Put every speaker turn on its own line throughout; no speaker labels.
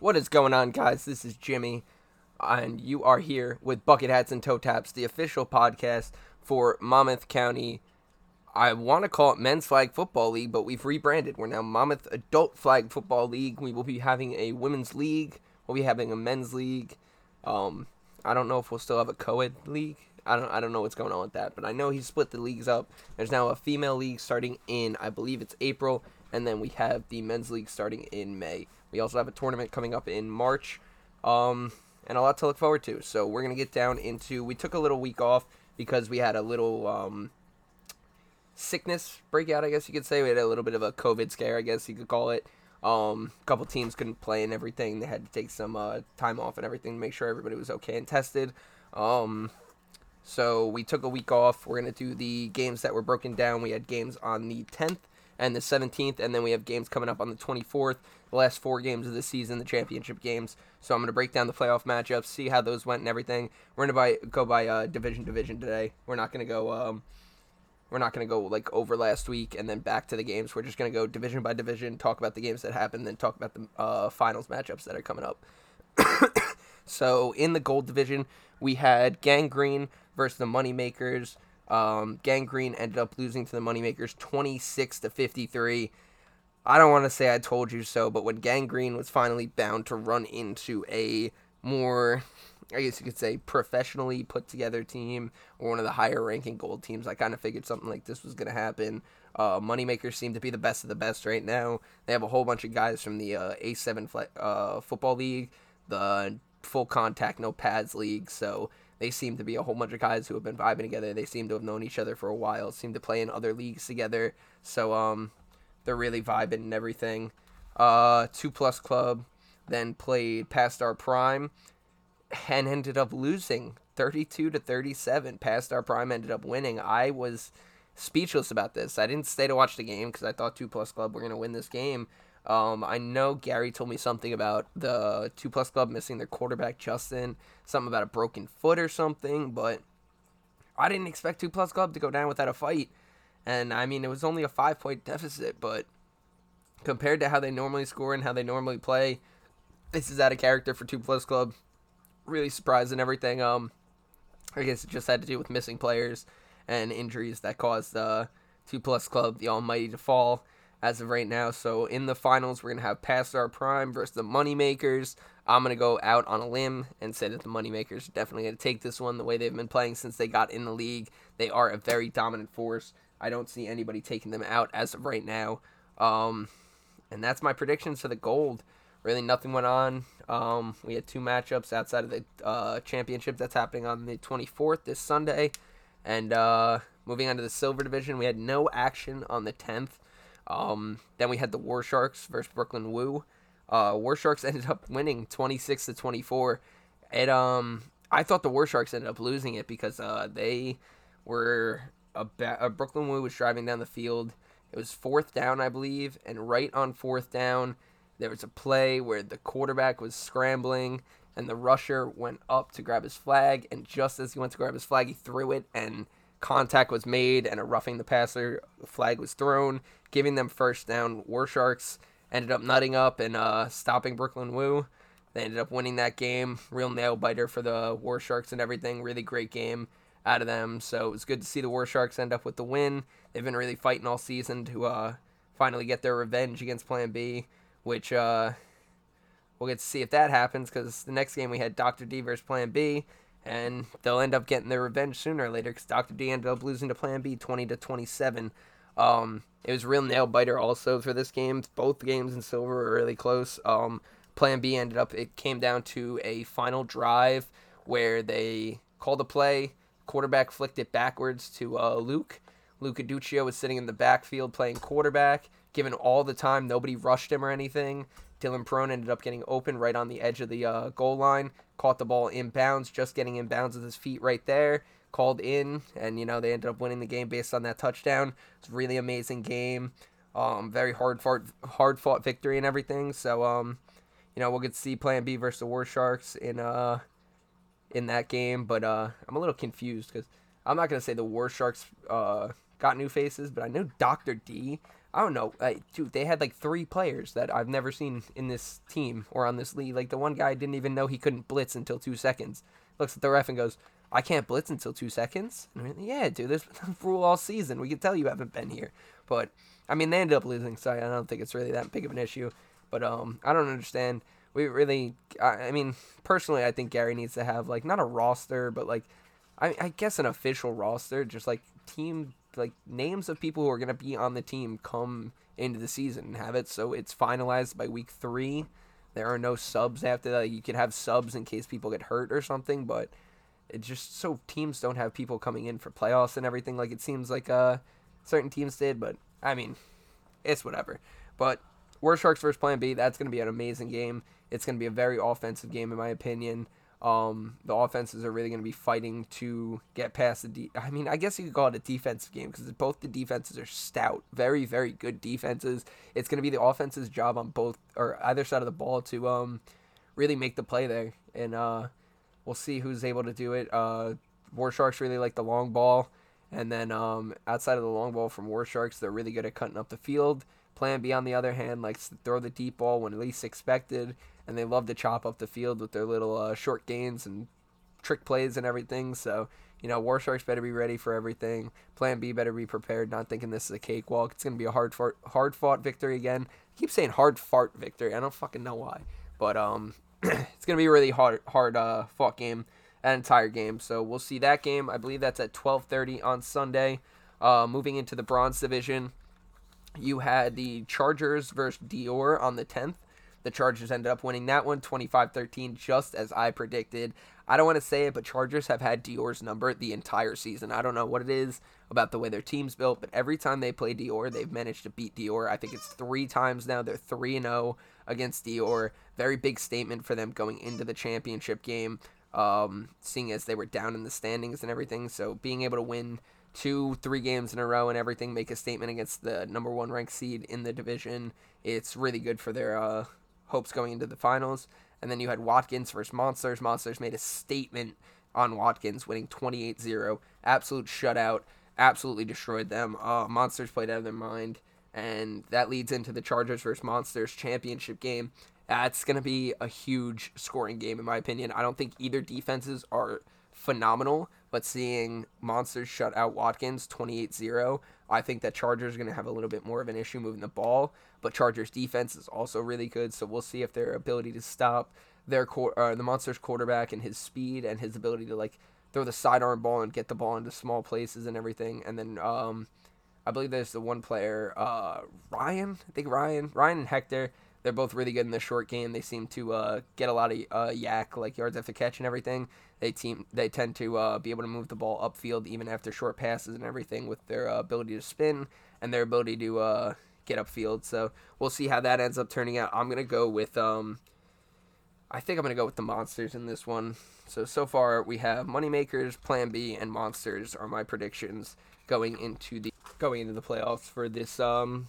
What is going on, guys? This is Jimmy, and you are here with Bucket Hats and Toe Taps, the official podcast for Monmouth County. I want to call it Men's Flag Football League, but we've rebranded. We're now Monmouth Adult Flag Football League. We will be having a women's league. We'll be having a men's league. Um, I don't know if we'll still have a co-ed league. I don't I don't know what's going on with that, but I know he split the leagues up. There's now a female league starting in I believe it's April, and then we have the men's league starting in May. We also have a tournament coming up in March, um, and a lot to look forward to. So we're gonna get down into. We took a little week off because we had a little um, sickness breakout, I guess you could say. We had a little bit of a COVID scare, I guess you could call it. Um, a couple teams couldn't play and everything. They had to take some uh, time off and everything to make sure everybody was okay and tested. Um, so we took a week off. We're gonna do the games that were broken down. We had games on the 10th and the 17th, and then we have games coming up on the 24th. The last four games of the season, the championship games. So I'm gonna break down the playoff matchups, see how those went and everything. We're gonna by, go by uh, division division today. We're not gonna go. Um, we're not gonna go like over last week and then back to the games. We're just gonna go division by division, talk about the games that happened, then talk about the uh, finals matchups that are coming up. so in the gold division, we had Gang Green versus the Moneymakers. Um, Gang Green ended up losing to the Moneymakers 26 to 53. I don't want to say I told you so, but when Gang Green was finally bound to run into a more, I guess you could say, professionally put together team or one of the higher ranking gold teams, I kind of figured something like this was going to happen. Uh, Moneymakers seem to be the best of the best right now. They have a whole bunch of guys from the uh, A7 uh, football league, the full contact, no pads league. So they seem to be a whole bunch of guys who have been vibing together. They seem to have known each other for a while, seem to play in other leagues together. So um, they're really vibing and everything. Uh, Two Plus Club then played past our prime and ended up losing 32 to 37. Past our prime ended up winning. I was speechless about this. I didn't stay to watch the game because I thought Two Plus Club were going to win this game. Um, I know Gary told me something about the two plus club missing their quarterback Justin, something about a broken foot or something, but I didn't expect two plus club to go down without a fight. And I mean, it was only a five point deficit, but compared to how they normally score and how they normally play, this is out of character for two plus club. Really surprised and everything. Um, I guess it just had to do with missing players and injuries that caused uh, two plus club the almighty to fall as of right now. So in the finals, we're gonna have Past Our Prime versus the Moneymakers. I'm gonna go out on a limb and say that the Moneymakers are definitely gonna take this one. The way they've been playing since they got in the league, they are a very dominant force. I don't see anybody taking them out as of right now. Um, and that's my predictions for the gold. Really, nothing went on. Um, we had two matchups outside of the uh, championship that's happening on the 24th this Sunday. And uh, moving on to the silver division, we had no action on the 10th. Um, then we had the War Sharks versus Brooklyn Woo. Uh, War Sharks ended up winning 26 to 24. And um I thought the War Sharks ended up losing it because uh they were a, ba- Brooklyn Woo was driving down the field. It was fourth down, I believe, and right on fourth down, there was a play where the quarterback was scrambling and the rusher went up to grab his flag, and just as he went to grab his flag, he threw it and contact was made and a roughing the passer flag was thrown, giving them first down. War Sharks ended up nutting up and uh, stopping Brooklyn Woo. They ended up winning that game. Real nail biter for the War Sharks and everything. Really great game out of them. So it was good to see the War Sharks end up with the win. They've been really fighting all season to uh, finally get their revenge against Plan B, which uh, we'll get to see if that happens because the next game we had Dr. D versus Plan B and they'll end up getting their revenge sooner or later because Dr. D ended up losing to Plan B 20 to 27. Um, it was real nail biter also for this game. Both games in silver were really close. Um, Plan B ended up it came down to a final drive where they called a play, quarterback flicked it backwards to uh, Luke. Luca Duccio was sitting in the backfield playing quarterback, given all the time. Nobody rushed him or anything. Dylan Perone ended up getting open right on the edge of the uh, goal line, caught the ball inbounds, just getting inbounds with his feet right there, called in, and you know they ended up winning the game based on that touchdown. It's a really amazing game, um, very hard fought, hard fought victory and everything. So um, you know we'll get to see Plan B versus the War Sharks in uh in that game, but uh, I'm a little confused because I'm not gonna say the War Sharks uh got new faces, but I know Dr. D I don't know, I, dude. They had like three players that I've never seen in this team or on this league. Like the one guy didn't even know he couldn't blitz until two seconds. Looks at the ref and goes, "I can't blitz until two seconds." I'm like, yeah, dude, this rule all season. We can tell you haven't been here, but I mean, they ended up losing, so I don't think it's really that big of an issue. But um, I don't understand. We really, I, I mean, personally, I think Gary needs to have like not a roster, but like, I, I guess an official roster, just like team like names of people who are going to be on the team come into the season and have it so it's finalized by week three. There are no subs after that. You could have subs in case people get hurt or something, but it's just so teams don't have people coming in for playoffs and everything like it seems like uh certain teams did. But I mean, it's whatever. But War Sharks versus Plan B, that's going to be an amazing game. It's going to be a very offensive game in my opinion. Um, the offenses are really going to be fighting to get past the. De- I mean, I guess you could call it a defensive game because both the defenses are stout, very, very good defenses. It's going to be the offense's job on both or either side of the ball to um, really make the play there, and uh, we'll see who's able to do it. Uh, War Sharks really like the long ball, and then um, outside of the long ball from War Sharks, they're really good at cutting up the field. Plan B, on the other hand, likes to throw the deep ball when least expected, and they love to chop up the field with their little uh, short gains and trick plays and everything. So, you know, War Sharks better be ready for everything. Plan B better be prepared, not thinking this is a cakewalk. It's going to be a hard fought, hard fought victory again. I keep saying hard fart victory. I don't fucking know why. But um, it's going to be a really hard, hard uh, fought game, that entire game. So we'll see that game. I believe that's at 12.30 on Sunday. Uh, moving into the bronze division, you had the Chargers versus Dior on the 10th. The Chargers ended up winning that one 25 13, just as I predicted. I don't want to say it, but Chargers have had Dior's number the entire season. I don't know what it is about the way their team's built, but every time they play Dior, they've managed to beat Dior. I think it's three times now. They're 3 0 against Dior. Very big statement for them going into the championship game, um, seeing as they were down in the standings and everything. So being able to win two, three games in a row and everything, make a statement against the number one ranked seed in the division. It's really good for their uh, hopes going into the finals. And then you had Watkins versus Monsters. Monsters made a statement on Watkins, winning 28 0. Absolute shutout. Absolutely destroyed them. Uh, Monsters played out of their mind. And that leads into the Chargers versus Monsters championship game. That's going to be a huge scoring game, in my opinion. I don't think either defenses are phenomenal, but seeing Monsters shut out Watkins 28 0, I think that Chargers are going to have a little bit more of an issue moving the ball. But Chargers defense is also really good, so we'll see if their ability to stop their uh, the Monsters quarterback and his speed and his ability to like throw the sidearm ball and get the ball into small places and everything. And then um, I believe there's the one player, uh, Ryan. I think Ryan, Ryan and Hector they're both really good in the short game. They seem to uh, get a lot of uh, YAC, like yards after catch and everything. They team they tend to uh, be able to move the ball upfield even after short passes and everything with their uh, ability to spin and their ability to uh, get upfield. So we'll see how that ends up turning out. I'm gonna go with um, I think I'm gonna go with the monsters in this one. So so far we have moneymakers, Plan B, and monsters are my predictions going into the going into the playoffs for this um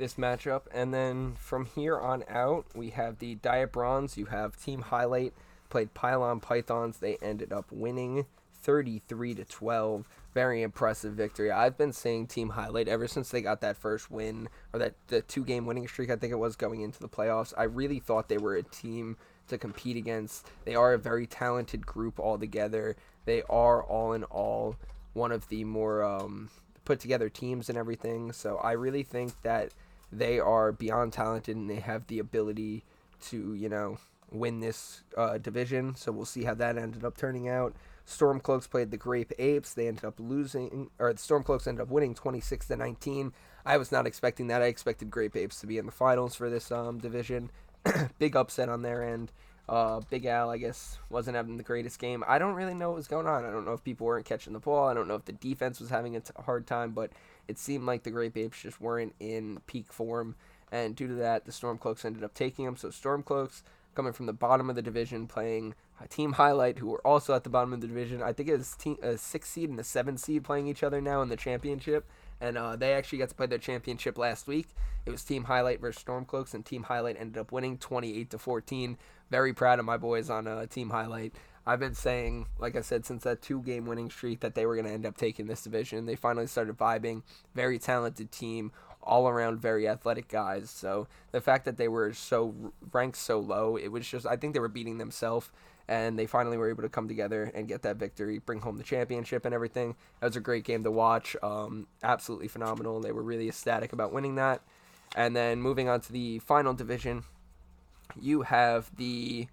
this matchup. And then from here on out, we have the Diet Bronze. You have Team Highlight played Pylon Pythons. They ended up winning 33 to 12. Very impressive victory. I've been saying Team Highlight ever since they got that first win or that the two game winning streak I think it was going into the playoffs. I really thought they were a team to compete against. They are a very talented group altogether. They are all in all one of the more um, put together teams and everything. So I really think that they are beyond talented and they have the ability to, you know, win this uh, division. So we'll see how that ended up turning out. Stormcloaks played the Grape Apes. They ended up losing, or the Stormcloaks ended up winning 26 to 19. I was not expecting that. I expected Grape Apes to be in the finals for this um, division. Big upset on their end. Uh, Big Al, I guess, wasn't having the greatest game. I don't really know what was going on. I don't know if people weren't catching the ball. I don't know if the defense was having a t- hard time, but it seemed like the Grape Apes just weren't in peak form. And due to that, the Stormcloaks ended up taking them. So Stormcloaks coming from the bottom of the division, playing a Team Highlight, who were also at the bottom of the division. I think it was a six seed and a seven seed playing each other now in the championship and uh, they actually got to play their championship last week. It was Team Highlight versus Stormcloaks, and Team Highlight ended up winning 28 to 14. Very proud of my boys on uh, Team Highlight. I've been saying, like I said, since that two game winning streak that they were going to end up taking this division. They finally started vibing. Very talented team. all around very athletic guys. So the fact that they were so ranked so low, it was just I think they were beating themselves and they finally were able to come together and get that victory, bring home the championship and everything. That was a great game to watch. Um, absolutely phenomenal. They were really ecstatic about winning that. And then moving on to the final division, you have the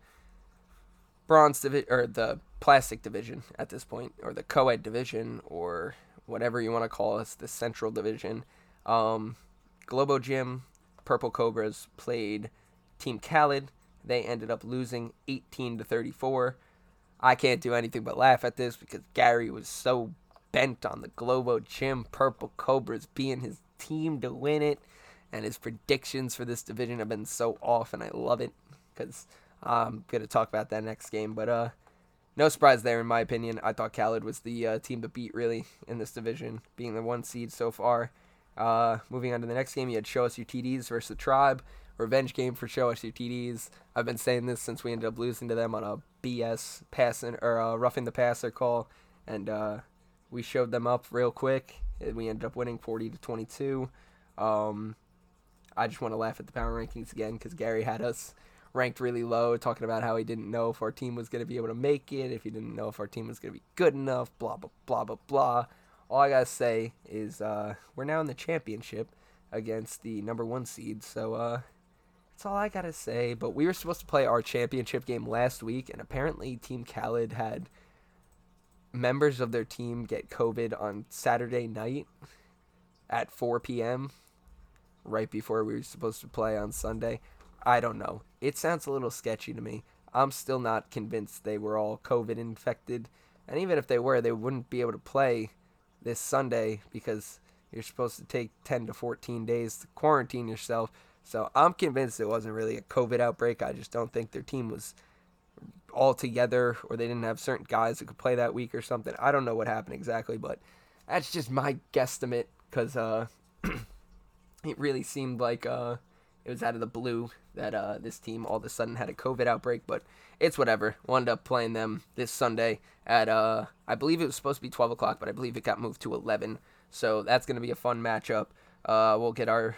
bronze division or the plastic division at this point, or the co-ed division, or whatever you want to call it, the central division. Um, Globo Gym, Purple Cobras played Team Khaled. They ended up losing 18 to 34. I can't do anything but laugh at this because Gary was so bent on the Globo Gym Purple Cobras being his team to win it, and his predictions for this division have been so off, and I love it because I'm gonna talk about that next game. But uh, no surprise there, in my opinion. I thought Khaled was the uh, team to beat really in this division, being the one seed so far. Uh, moving on to the next game, you had Show Us Your TDs versus the Tribe. Revenge game for Show Us TDs. I've been saying this since we ended up losing to them on a BS passing or uh, roughing the passer call, and uh, we showed them up real quick. And We ended up winning 40 to 22. Um, I just want to laugh at the power rankings again because Gary had us ranked really low, talking about how he didn't know if our team was going to be able to make it, if he didn't know if our team was going to be good enough, blah, blah, blah, blah, blah. All I got to say is uh, we're now in the championship against the number one seed, so uh, that's all I got to say. But we were supposed to play our championship game last week, and apparently Team Khaled had members of their team get COVID on Saturday night at 4 p.m. right before we were supposed to play on Sunday. I don't know. It sounds a little sketchy to me. I'm still not convinced they were all COVID infected. And even if they were, they wouldn't be able to play this Sunday because you're supposed to take 10 to 14 days to quarantine yourself. So I'm convinced it wasn't really a COVID outbreak. I just don't think their team was all together or they didn't have certain guys that could play that week or something. I don't know what happened exactly, but that's just my guesstimate because uh, it really seemed like uh, it was out of the blue that uh, this team all of a sudden had a COVID outbreak, but it's whatever. Wound up playing them this Sunday at uh, I believe it was supposed to be 12 o'clock, but I believe it got moved to 11. So that's gonna be a fun matchup. Uh, we'll get our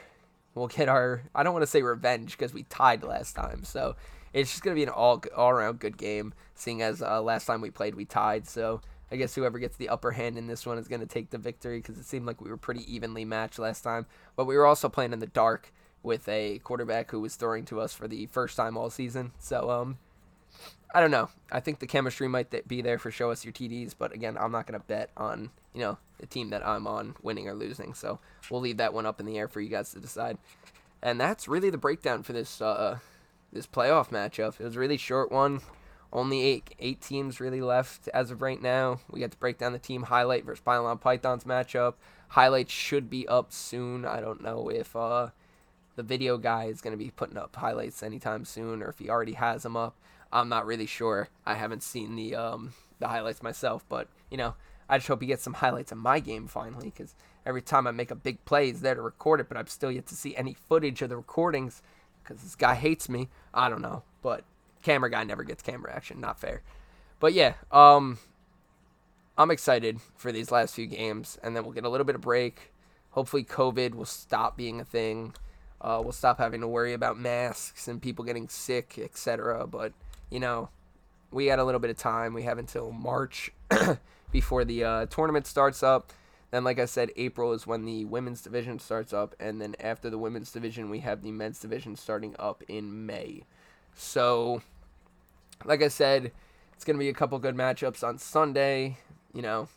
we'll get our I don't want to say revenge because we tied last time, so it's just gonna be an all all around good game. Seeing as uh, last time we played we tied, so I guess whoever gets the upper hand in this one is gonna take the victory because it seemed like we were pretty evenly matched last time. But we were also playing in the dark with a quarterback who was throwing to us for the first time all season. So um, I don't know. I think the chemistry might be there for show us your TDs, but again, I'm not gonna bet on you know the team that I'm on winning or losing. So we'll leave that one up in the air for you guys to decide. And that's really the breakdown for this uh, this playoff matchup. It was a really short one. Only eight eight teams really left as of right now. We got to break down the team highlight versus Pylon Pythons matchup. Highlights should be up soon. I don't know if uh, the video guy is going to be putting up highlights anytime soon, or if he already has them up. I'm not really sure. I haven't seen the um, the highlights myself, but you know, I just hope he gets some highlights of my game finally, because every time I make a big play, he's there to record it, but I'm still yet to see any footage of the recordings, because this guy hates me. I don't know, but camera guy never gets camera action. Not fair. But yeah, um, I'm excited for these last few games, and then we'll get a little bit of break. Hopefully, COVID will stop being a thing. Uh, we'll stop having to worry about masks and people getting sick, etc. But you know, we got a little bit of time. We have until March before the uh, tournament starts up. Then, like I said, April is when the women's division starts up, and then after the women's division, we have the men's division starting up in May. So, like I said, it's gonna be a couple good matchups on Sunday. You know,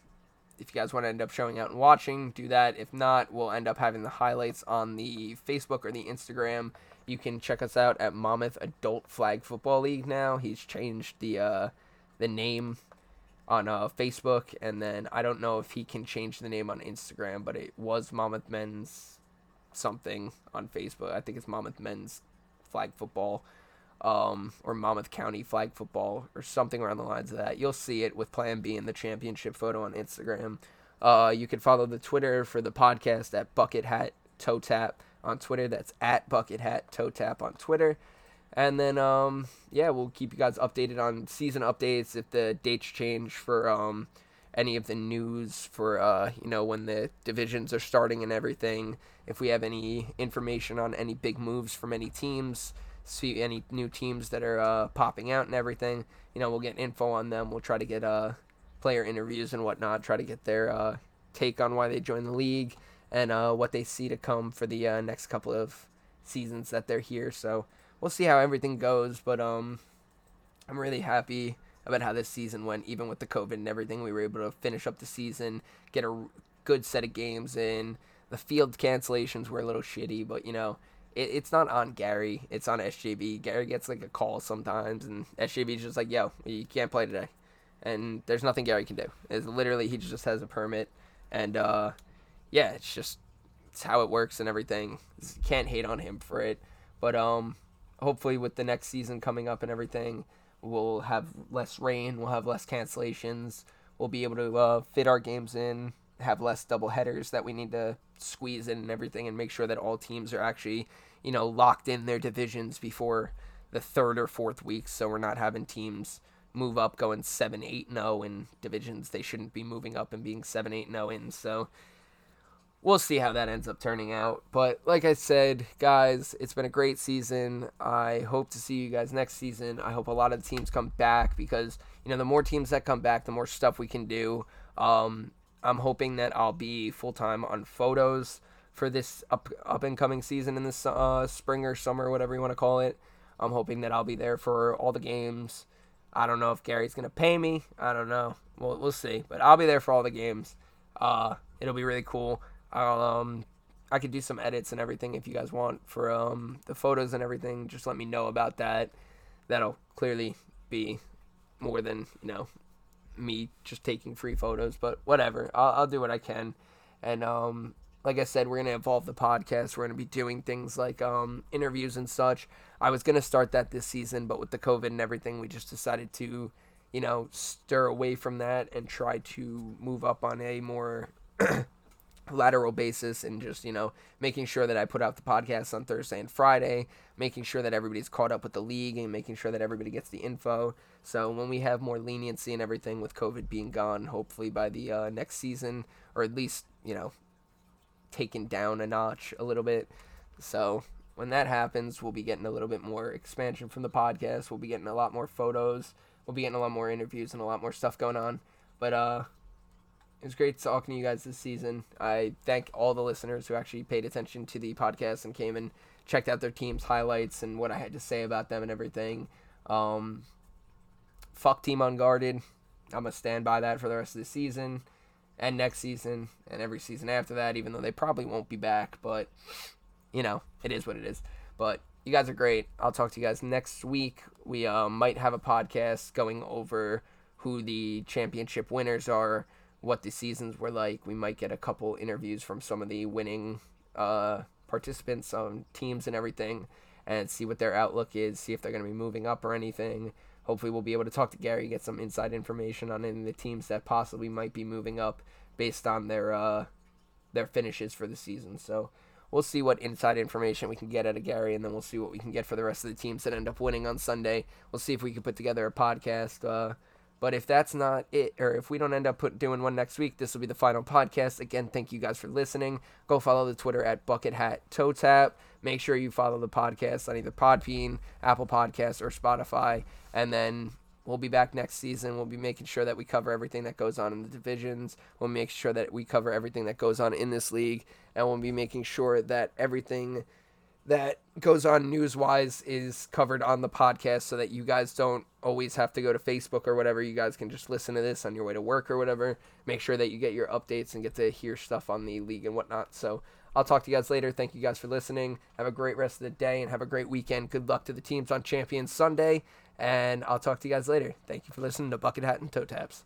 if you guys want to end up showing out and watching, do that. If not, we'll end up having the highlights on the Facebook or the Instagram. You can check us out at Monmouth Adult Flag Football League now. He's changed the uh, the name on uh, Facebook, and then I don't know if he can change the name on Instagram, but it was Monmouth Men's something on Facebook. I think it's Monmouth Men's Flag Football um, or Monmouth County flag football or something around the lines of that. You'll see it with Plan B in the championship photo on Instagram. Uh, you can follow the Twitter for the podcast at Bucket Hat Toe Tap on Twitter. That's at Bucket Hat Toe Tap on Twitter. And then, um, yeah, we'll keep you guys updated on season updates if the dates change for um, any of the news for uh, you know when the divisions are starting and everything. If we have any information on any big moves from any teams, see any new teams that are uh, popping out and everything, you know, we'll get info on them. We'll try to get uh, player interviews and whatnot. Try to get their uh, take on why they joined the league and uh, what they see to come for the uh, next couple of seasons that they're here. So we'll see how everything goes. But um, I'm really happy about how this season went, even with the COVID and everything. We were able to finish up the season, get a good set of games in. The field cancellations were a little shitty, but you know, it, it's not on Gary. It's on SJB. Gary gets like a call sometimes, and SJB's just like, "Yo, you can't play today," and there's nothing Gary can do. It's literally he just has a permit, and uh, yeah, it's just it's how it works and everything. Can't hate on him for it, but um, hopefully with the next season coming up and everything, we'll have less rain, we'll have less cancellations, we'll be able to uh, fit our games in, have less double headers that we need to squeeze in and everything, and make sure that all teams are actually, you know, locked in their divisions before the third or fourth week, so we're not having teams move up going 7 8 0 in divisions they shouldn't be moving up and being 7 8 0 in. So we'll see how that ends up turning out. But like I said, guys, it's been a great season. I hope to see you guys next season. I hope a lot of the teams come back because you know the more teams that come back, the more stuff we can do. Um, I'm hoping that I'll be full time on photos for this up up and coming season in this uh, spring or summer, whatever you want to call it. I'm hoping that I'll be there for all the games. I don't know if Gary's gonna pay me. I don't know. We'll we'll see. But I'll be there for all the games. Uh, it'll be really cool. I'll um I could do some edits and everything if you guys want for um the photos and everything. Just let me know about that. That'll clearly be more than you know me just taking free photos, but whatever. I'll, I'll do what I can. And um like I said, we're gonna evolve the podcast. We're gonna be doing things like um interviews and such. I was gonna start that this season, but with the COVID and everything, we just decided to, you know, stir away from that and try to move up on a more lateral basis and just you know making sure that I put out the podcast on Thursday and Friday, making sure that everybody's caught up with the league and making sure that everybody gets the info. So when we have more leniency and everything with COVID being gone, hopefully by the uh, next season or at least you know taken down a notch a little bit. So when that happens, we'll be getting a little bit more expansion from the podcast. We'll be getting a lot more photos. We'll be getting a lot more interviews and a lot more stuff going on. But uh it was great talking to you guys this season. I thank all the listeners who actually paid attention to the podcast and came and checked out their team's highlights and what I had to say about them and everything. Um, fuck Team Unguarded. I'm going to stand by that for the rest of the season and next season and every season after that, even though they probably won't be back. But, you know, it is what it is. But you guys are great. I'll talk to you guys next week. We uh, might have a podcast going over who the championship winners are what the seasons were like. We might get a couple interviews from some of the winning uh, participants on teams and everything and see what their outlook is, see if they're going to be moving up or anything. Hopefully, we'll be able to talk to Gary, get some inside information on any of the teams that possibly might be moving up based on their uh, their finishes for the season. So we'll see what inside information we can get out of Gary, and then we'll see what we can get for the rest of the teams that end up winning on Sunday. We'll see if we can put together a podcast. Uh, but if that's not it, or if we don't end up put, doing one next week, this will be the final podcast. Again, thank you guys for listening. Go follow the Twitter at Bucket Hat Toe Tap. Make sure you follow the podcast on either Podbean, Apple Podcasts, or Spotify. And then we'll be back next season. We'll be making sure that we cover everything that goes on in the divisions. We'll make sure that we cover everything that goes on in this league. And we'll be making sure that everything that goes on news wise is covered on the podcast so that you guys don't always have to go to Facebook or whatever. You guys can just listen to this on your way to work or whatever. Make sure that you get your updates and get to hear stuff on the league and whatnot. So I'll talk to you guys later. Thank you guys for listening. Have a great rest of the day and have a great weekend. Good luck to the teams on Champions Sunday. And I'll talk to you guys later. Thank you for listening to Bucket Hat and Toe Taps.